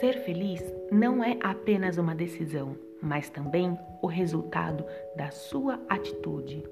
Ser feliz não é apenas uma decisão, mas também o resultado da sua atitude.